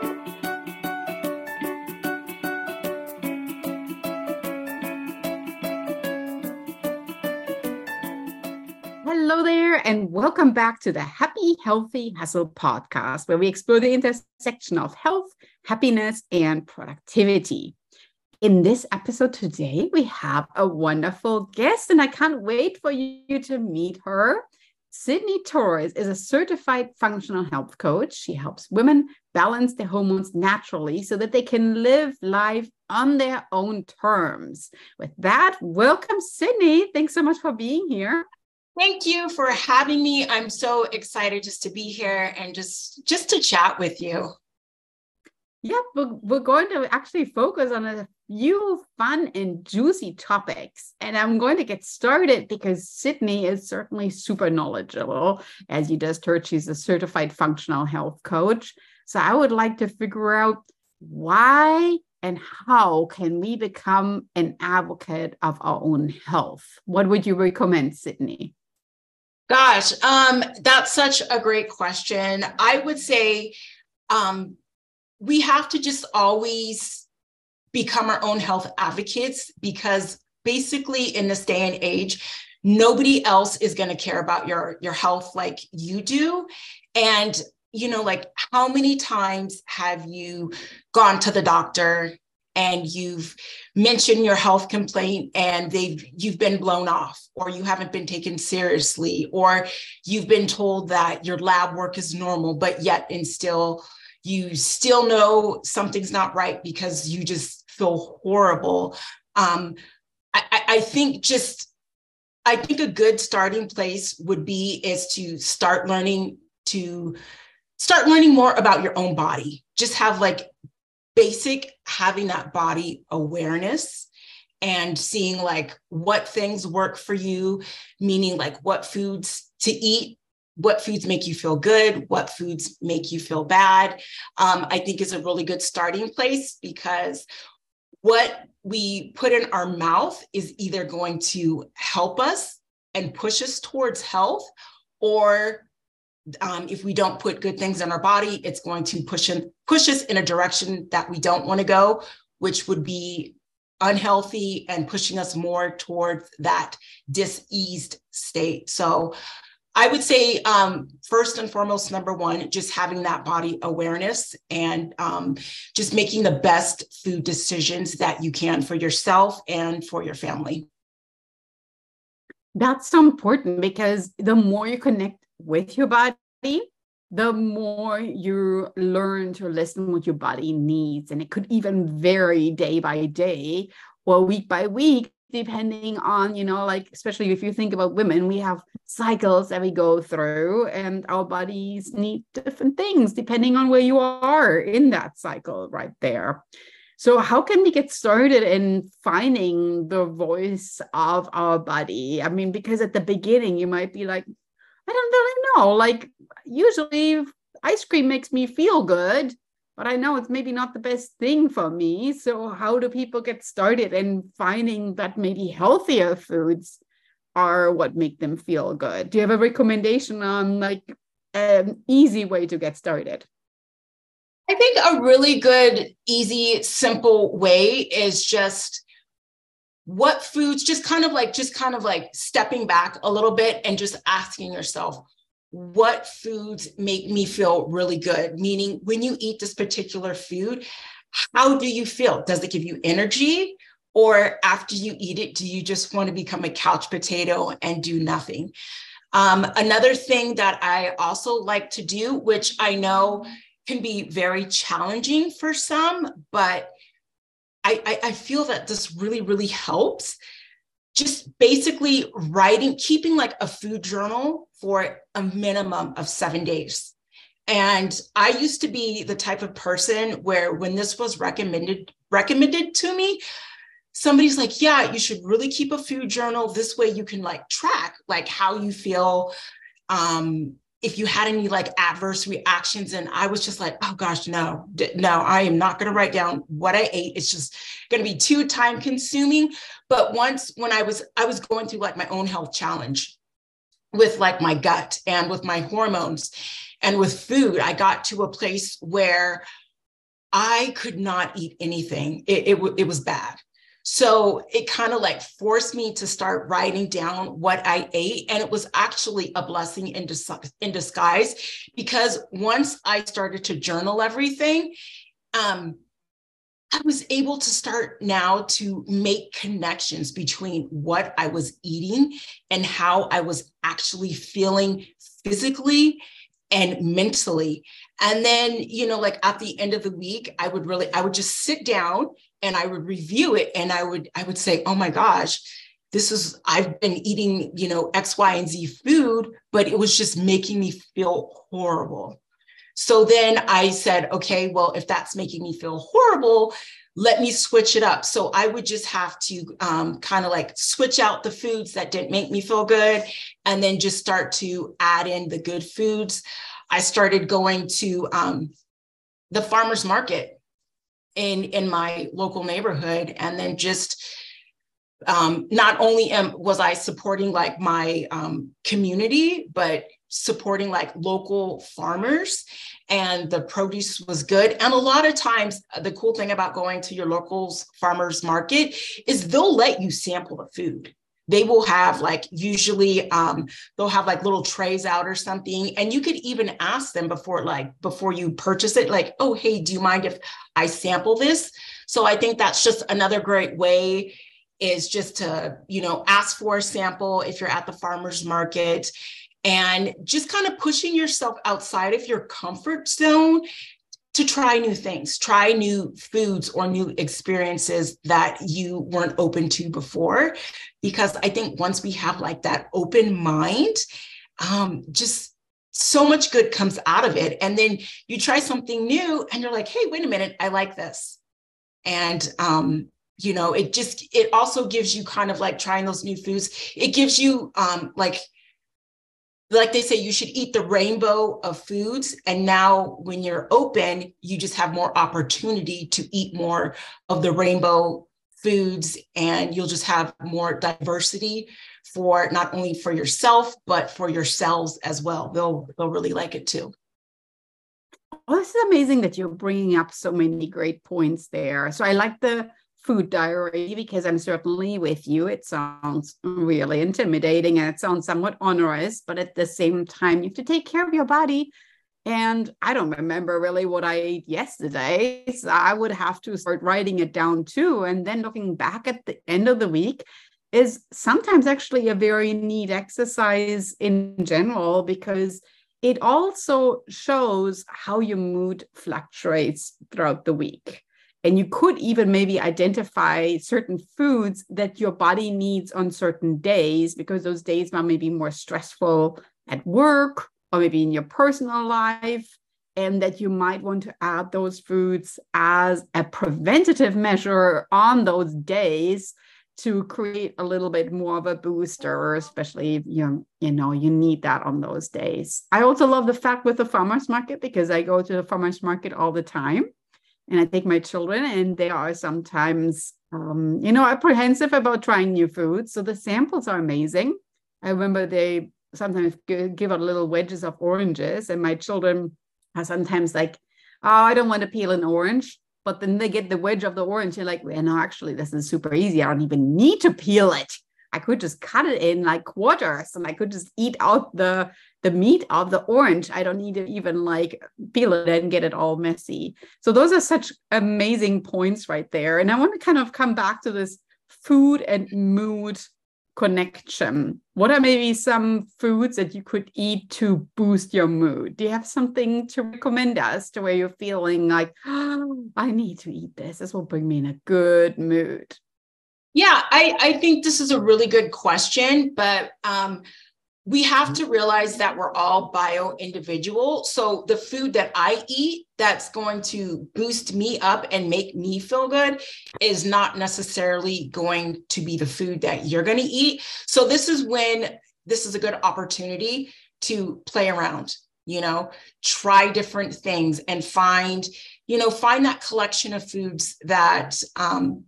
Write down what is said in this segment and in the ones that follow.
Hello there, and welcome back to the Happy, Healthy Hustle podcast, where we explore the intersection of health, happiness, and productivity. In this episode today, we have a wonderful guest, and I can't wait for you to meet her. Sydney Torres is a certified functional health coach. She helps women balance their hormones naturally so that they can live life on their own terms. With that, welcome, Sydney. Thanks so much for being here. Thank you for having me. I'm so excited just to be here and just just to chat with you. Yeah, we're, we're going to actually focus on a few fun and juicy topics. And I'm going to get started because Sydney is certainly super knowledgeable. As you just heard, she's a certified functional health coach. So I would like to figure out why and how can we become an advocate of our own health? What would you recommend, Sydney? Gosh, um, that's such a great question. I would say um, we have to just always become our own health advocates because basically in this day and age, nobody else is going to care about your your health like you do. And you know like how many times have you gone to the doctor and you've mentioned your health complaint and they've you've been blown off or you haven't been taken seriously or you've been told that your lab work is normal but yet and still you still know something's not right because you just feel horrible. Um, I, I think just i think a good starting place would be is to start learning to start learning more about your own body. Just have like basic having that body awareness and seeing like what things work for you, meaning like what foods to eat, what foods make you feel good, what foods make you feel bad, um, I think is a really good starting place because what we put in our mouth is either going to help us and push us towards health or um, if we don't put good things in our body, it's going to push in, push us in a direction that we don't want to go, which would be unhealthy and pushing us more towards that diseased state. So I would say, um, first and foremost, number one, just having that body awareness and um, just making the best food decisions that you can for yourself and for your family. That's so important because the more you connect with your body, the more you learn to listen what your body needs. And it could even vary day by day or week by week, depending on, you know, like, especially if you think about women, we have cycles that we go through, and our bodies need different things depending on where you are in that cycle right there. So, how can we get started in finding the voice of our body? I mean, because at the beginning, you might be like, I don't really know. Like usually ice cream makes me feel good, but I know it's maybe not the best thing for me. So how do people get started in finding that maybe healthier foods are what make them feel good? Do you have a recommendation on like an easy way to get started? I think a really good, easy, simple way is just what foods just kind of like just kind of like stepping back a little bit and just asking yourself what foods make me feel really good? Meaning when you eat this particular food how do you feel? Does it give you energy? Or after you eat it do you just want to become a couch potato and do nothing? Um, another thing that i also like to do which i know can be very challenging for some but I, I, I feel that this really, really helps. Just basically writing, keeping like a food journal for a minimum of seven days. And I used to be the type of person where when this was recommended recommended to me, somebody's like, "Yeah, you should really keep a food journal. This way you can like track like how you feel um if you had any like adverse reactions and i was just like oh gosh no no i am not going to write down what i ate it's just going to be too time consuming but once when i was i was going through like my own health challenge with like my gut and with my hormones and with food i got to a place where I could not eat anything. It, it, it was bad. So it kind of like forced me to start writing down what I ate. And it was actually a blessing in, dis- in disguise because once I started to journal everything, um, I was able to start now to make connections between what I was eating and how I was actually feeling physically and mentally. And then, you know, like at the end of the week, I would really, I would just sit down and I would review it and I would, I would say, oh my gosh, this is, I've been eating, you know, X, Y, and Z food, but it was just making me feel horrible. So then I said, okay, well, if that's making me feel horrible, let me switch it up. So I would just have to um, kind of like switch out the foods that didn't make me feel good and then just start to add in the good foods. I started going to um, the farmer's market in, in my local neighborhood and then just um, not only am, was I supporting like my um, community, but supporting like local farmers and the produce was good. And a lot of times, uh, the cool thing about going to your locals farmers market is they'll let you sample the food. They will have like usually um, they'll have like little trays out or something, and you could even ask them before like before you purchase it, like, oh hey, do you mind if I sample this? So I think that's just another great way is just to you know ask for a sample if you're at the farmers market and just kind of pushing yourself outside of your comfort zone to try new things, try new foods or new experiences that you weren't open to before. Because I think once we have like that open mind, um, just so much good comes out of it. And then you try something new and you're like, hey, wait a minute, I like this. And um, you know, it just it also gives you kind of like trying those new foods. It gives you um like like they say, you should eat the rainbow of foods. And now, when you're open, you just have more opportunity to eat more of the rainbow foods, and you'll just have more diversity for not only for yourself but for your cells as well. They'll they'll really like it too. Well, this is amazing that you're bringing up so many great points there. So I like the food diary because I'm certainly with you. It sounds really intimidating and it sounds somewhat onerous, but at the same time, you have to take care of your body. And I don't remember really what I ate yesterday. So I would have to start writing it down too. And then looking back at the end of the week is sometimes actually a very neat exercise in general because it also shows how your mood fluctuates throughout the week. And you could even maybe identify certain foods that your body needs on certain days because those days might be more stressful at work or maybe in your personal life. And that you might want to add those foods as a preventative measure on those days to create a little bit more of a booster, especially if you you know you need that on those days. I also love the fact with the farmers market because I go to the farmers market all the time and I take my children, and they are sometimes, um, you know, apprehensive about trying new foods. So the samples are amazing. I remember they sometimes give out little wedges of oranges, and my children are sometimes like, "Oh, I don't want to peel an orange." But then they get the wedge of the orange, and like, "Well, no, actually, this is super easy. I don't even need to peel it." I could just cut it in like quarters and I could just eat out the the meat of the orange. I don't need to even like peel it and get it all messy. So those are such amazing points right there. And I want to kind of come back to this food and mood connection. What are maybe some foods that you could eat to boost your mood? Do you have something to recommend us to where you're feeling like, oh, I need to eat this? This will bring me in a good mood. Yeah, I, I think this is a really good question, but um, we have to realize that we're all bio individual. So the food that I eat that's going to boost me up and make me feel good is not necessarily going to be the food that you're going to eat. So this is when this is a good opportunity to play around, you know, try different things and find, you know, find that collection of foods that um,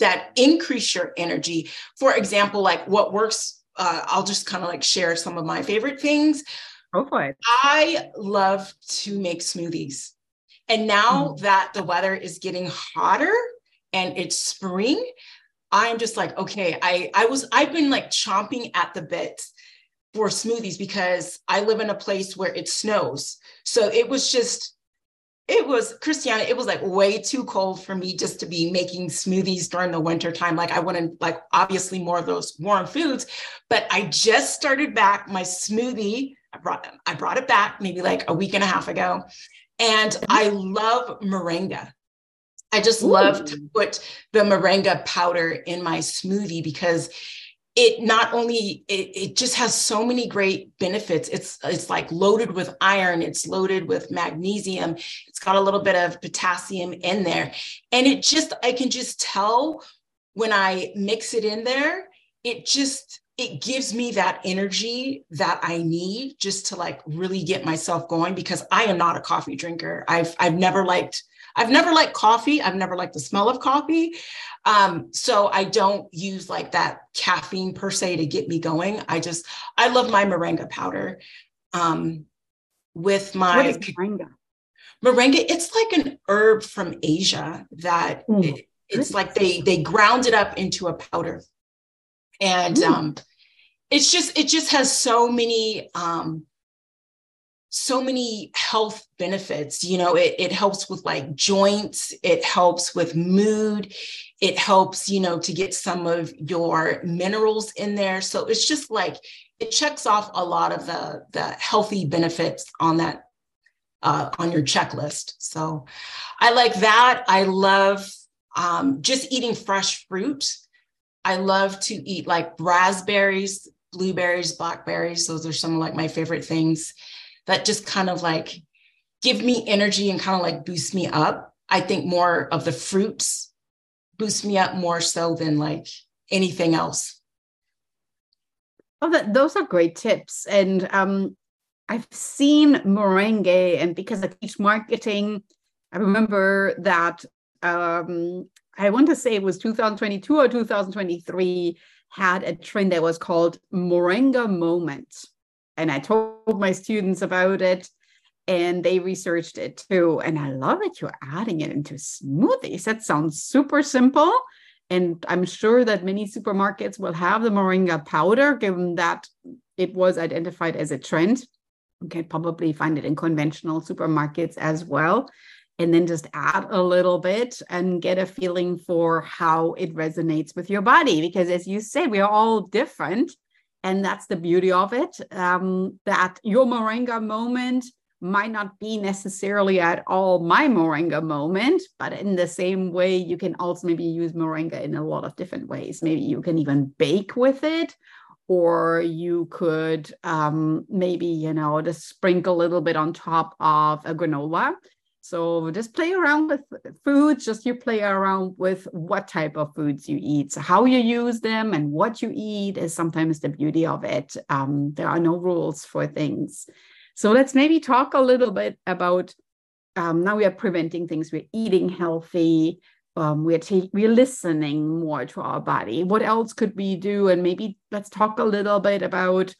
that increase your energy. For example, like what works, uh, I'll just kind of like share some of my favorite things. Go for it. I love to make smoothies. And now mm. that the weather is getting hotter and it's spring, I'm just like, okay, I I was I've been like chomping at the bit for smoothies because I live in a place where it snows. So it was just it was Christiana, it was like way too cold for me just to be making smoothies during the winter time. Like I wouldn't like obviously more of those warm foods, but I just started back my smoothie. I brought them, I brought it back maybe like a week and a half ago. And. I love moringa. I just Ooh. love to put the moringa powder in my smoothie because it not only it, it just has so many great benefits. It's it's like loaded with iron it's loaded with magnesium it's got a little bit of potassium in there. And it just i can just tell when i mix it in there it just it gives me that energy that i need just to like really get myself going because i am not a coffee drinker. I've i've never liked I've never liked coffee. I've never liked the smell of coffee. Um, so I don't use like that caffeine per se to get me going. I just, I love my moringa powder. Um, with my what is moringa? Moringa, it's like an herb from Asia that mm. it, it's like they they ground it up into a powder. And mm. um it's just it just has so many um so many health benefits you know it, it helps with like joints it helps with mood it helps you know to get some of your minerals in there. So it's just like it checks off a lot of the the healthy benefits on that uh, on your checklist. So i like that. I love um, just eating fresh fruit. I love to eat like raspberries blueberries blackberries. Those are some of like my favorite things that just kind of like give me energy and kind of like boost me up. I think more of the fruits boost me up more so than like anything else. Oh, that, those are great tips. And um, I've seen Moringa, and because I teach marketing, I remember that um, I want to say it was 2022 or 2023 had a trend that was called Moringa Moment and I told my students about it and they researched it too. And I love that you're adding it into smoothies. That sounds super simple. And I'm sure that many supermarkets will have the moringa powder, given that it was identified as a trend. You can probably find it in conventional supermarkets as well. And then just add a little bit and get a feeling for how it resonates with your body. Because as you say, we are all different and that's the beauty of it um, that your moringa moment might not be necessarily at all my moringa moment but in the same way you can also maybe use moringa in a lot of different ways. Maybe you can even bake with it or you could um, maybe you know just sprinkle a little bit on top of a granola so just play around with foods, just you play around with what type of foods you eat. So how you use them and what you eat is sometimes the beauty of it. Um, there are no rules for things. So let's maybe talk a little bit about um, now we are preventing things. We're eating healthy. Um, we're ta- we're listening more to our body. What else could we do? And maybe let's talk a little bit about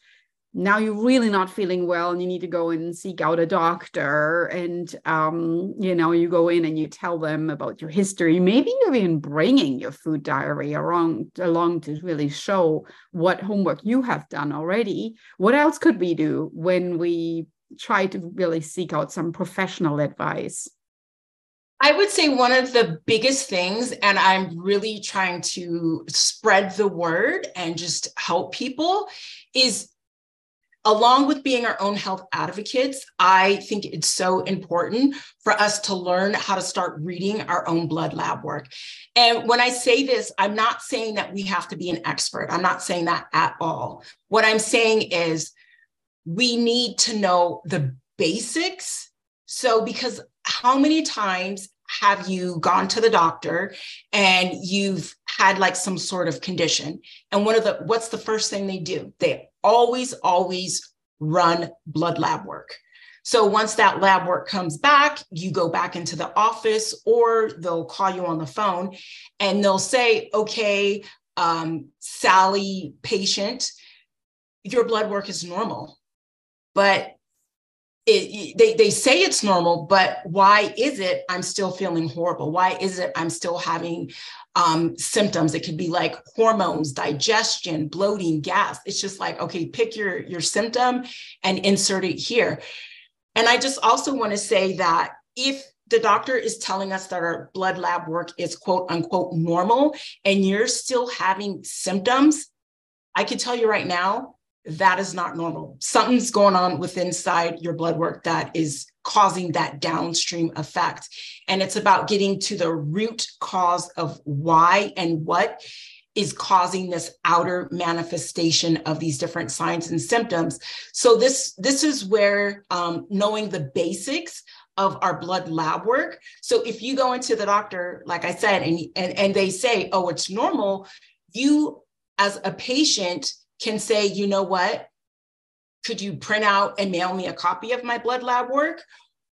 now you're really not feeling well and you need to go and seek out a doctor. And um, you know you go in and you tell them about your history. Maybe you're even bringing your food diary along along to really show what homework you have done already. What else could we do when we try to really seek out some professional advice? I would say one of the biggest things, and I'm really trying to spread the word and just help people, is along with being our own health advocates, I think it's so important for us to learn how to start reading our own blood lab work. And when I say this, I'm not saying that we have to be an expert. I'm not saying that at all. What I'm saying is we need to know the basics. So, because how many times have you gone to the doctor and you've had like some sort of condition and one of the what's the first thing they do they always, always run blood lab work. So once that lab work comes back, you go back into the office or they'll call you on the phone and they'll say, okay, um, Sally patient, your blood work is normal. But it, they, they say it's normal, but why is it I'm still feeling horrible? Why is it I'm still having um, symptoms? It could be like hormones, digestion, bloating, gas. It's just like, okay, pick your, your symptom and insert it here. And I just also want to say that if the doctor is telling us that our blood lab work is quote unquote normal and you're still having symptoms, I can tell you right now, that is not normal. Something's going on with inside your blood work that is causing that downstream effect. And it's about getting to the root cause of why and what is causing this outer manifestation of these different signs and symptoms. So this this is where um, knowing the basics of our blood lab work. So if you go into the doctor, like I said, and and, and they say, oh, it's normal, you as a patient can say, you know what? Could you print out and mail me a copy of my blood lab work?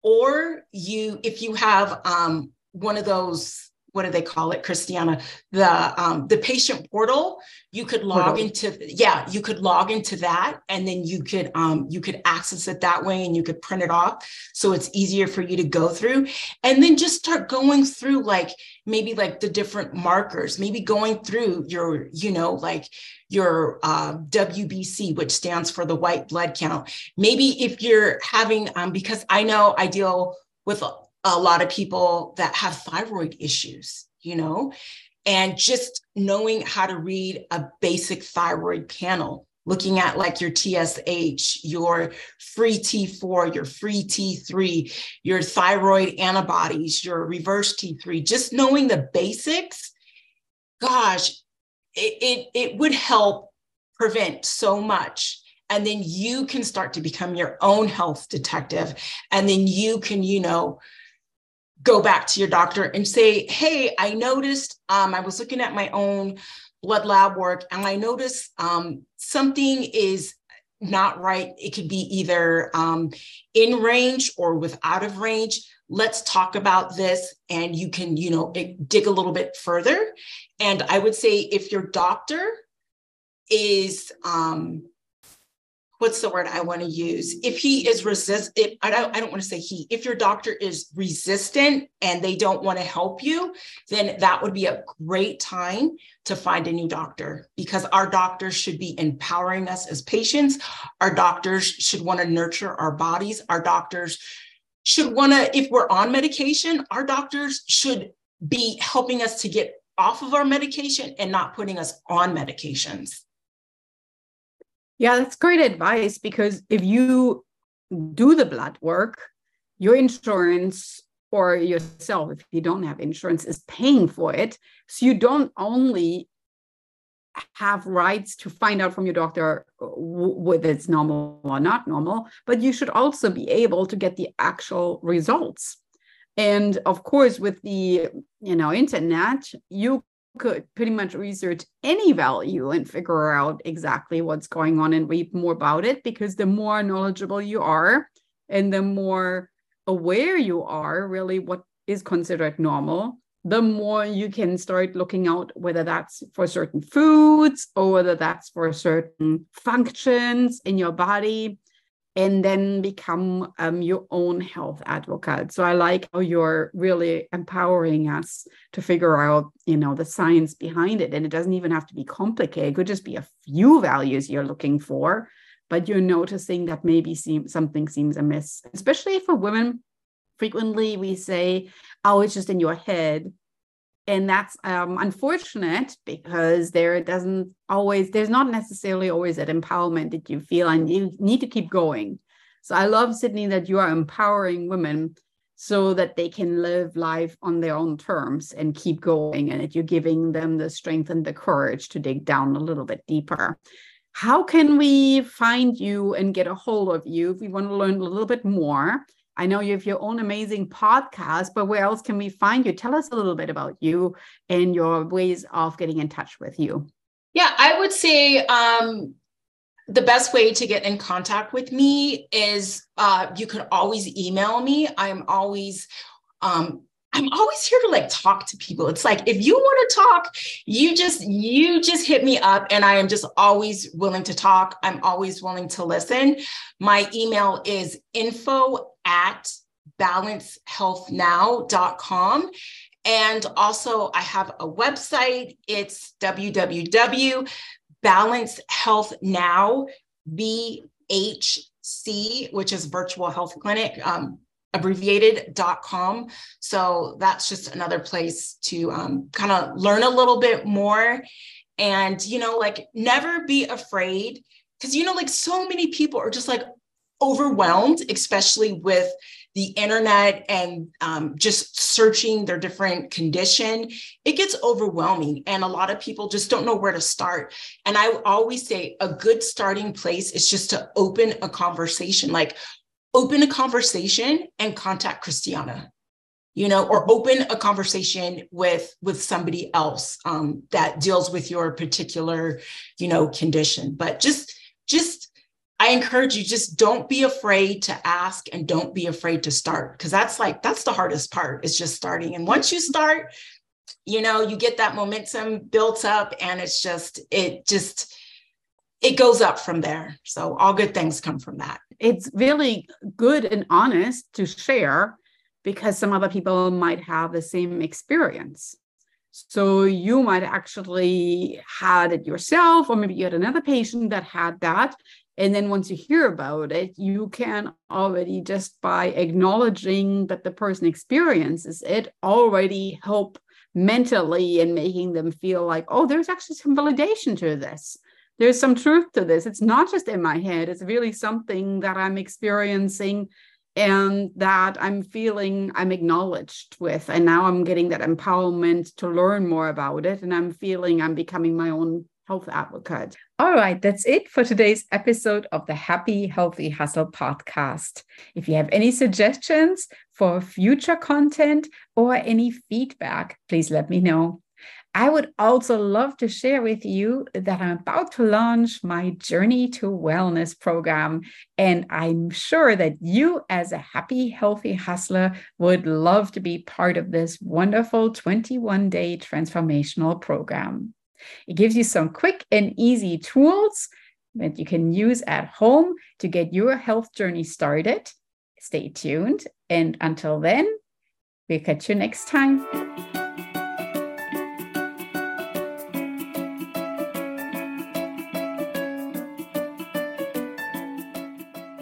Or you, if you have um, one of those what do they call it christiana the um, the patient portal you could log portal. into yeah you could log into that and then you could um, you could access it that way and you could print it off so it's easier for you to go through and then just start going through like maybe like the different markers maybe going through your you know like your uh, WBC, which stands for the white blood count. Maybe if you're having, um, because I know I deal with a lot of people that have thyroid issues, you know, and just knowing how to read a basic thyroid panel, looking at like your TSH, your free T4, your free T3, your thyroid antibodies, your reverse T3, just knowing the basics, gosh, it, it, it would help prevent so much. And then you can start to become your own health detective. And then you can you know go back to your doctor and say, hey, I noticed um, I was looking at my own blood lab work and I noticed um, something is not right. It could be either um, in range or with out of range. Let's talk about this and you can, you know, dig a little bit further. And I would say if your doctor is um, what's the word I want to use? If he is resist, if, I don't, I don't want to say he. If your doctor is resistant and they don't want to help you, then that would be a great time to find a new doctor because our doctors should be empowering us as patients. Our doctors should want to nurture our bodies. Our doctors should want to, if we're on medication, our doctors should be helping us to get off of our medication and not putting us on medications. Yeah, that's great advice because if you do the blood work, your insurance or yourself, if you don't have insurance, is paying for it. So you don't only have rights to find out from your doctor uh, whether it's normal or not normal, but you should also be able to get the actual results. And of course, with the you know internet, you could pretty much research any value and figure out exactly what's going on and read more about it because the more knowledgeable you are and the more aware you are really what is considered normal the more you can start looking out whether that's for certain foods or whether that's for certain functions in your body and then become um, your own health advocate. So I like how you're really empowering us to figure out, you know, the science behind it. And it doesn't even have to be complicated. It could just be a few values you're looking for, but you're noticing that maybe seem, something seems amiss, especially for women. Frequently we say, oh, it's just in your head and that's um, unfortunate because there doesn't always there's not necessarily always that empowerment that you feel and you need to keep going. So i love sydney that you are empowering women so that they can live life on their own terms and keep going and that you're giving them the strength and the courage to dig down a little bit deeper. How can we find you and get a hold of you if we want to learn a little bit more I know you have your own amazing podcast, but where else can we find you? Tell us a little bit about you and your ways of getting in touch with you. Yeah, I would say um, the best way to get in contact with me is uh, you can always email me. I'm always um, I'm always here to like talk to people. It's like if you want to talk, you just you just hit me up and I am just always willing to talk. I'm always willing to listen. My email is info at balancehealthnow.com. And also I have a website. It's www.balancehealthnow, VHC, which is virtual health clinic. Um, abbreviated.com. So that's just another place to um, kind of learn a little bit more. And, you know, like never be afraid because, you know, like so many people are just like overwhelmed, especially with the internet and um, just searching their different condition it gets overwhelming and a lot of people just don't know where to start and i always say a good starting place is just to open a conversation like open a conversation and contact Christiana, you know, or open a conversation with with somebody else um, that deals with your particular, you know, condition. But just just I encourage you just don't be afraid to ask and don't be afraid to start because that's like that's the hardest part is just starting. And once you start, you know, you get that momentum built up and it's just it just it goes up from there. So all good things come from that. It's really good and honest to share because some other people might have the same experience. So you might actually had it yourself, or maybe you had another patient that had that. And then once you hear about it, you can already just by acknowledging that the person experiences it already help mentally and making them feel like, oh, there's actually some validation to this there's some truth to this. It's not just in my head, it's really something that I'm experiencing and that I'm feeling I'm acknowledged with. And now I'm getting that empowerment to learn more about it. And I'm feeling I'm becoming my own health advocate. All right, that's it for today's episode of the Happy Healthy Hustle podcast. If you have any suggestions for future content or any feedback, please let me know. I would also love to share with you that I'm about to launch my Journey to Wellness program. And I'm sure that you, as a happy, healthy hustler, would love to be part of this wonderful 21 day transformational program. It gives you some quick and easy tools that you can use at home to get your health journey started. Stay tuned. And until then, we'll catch you next time.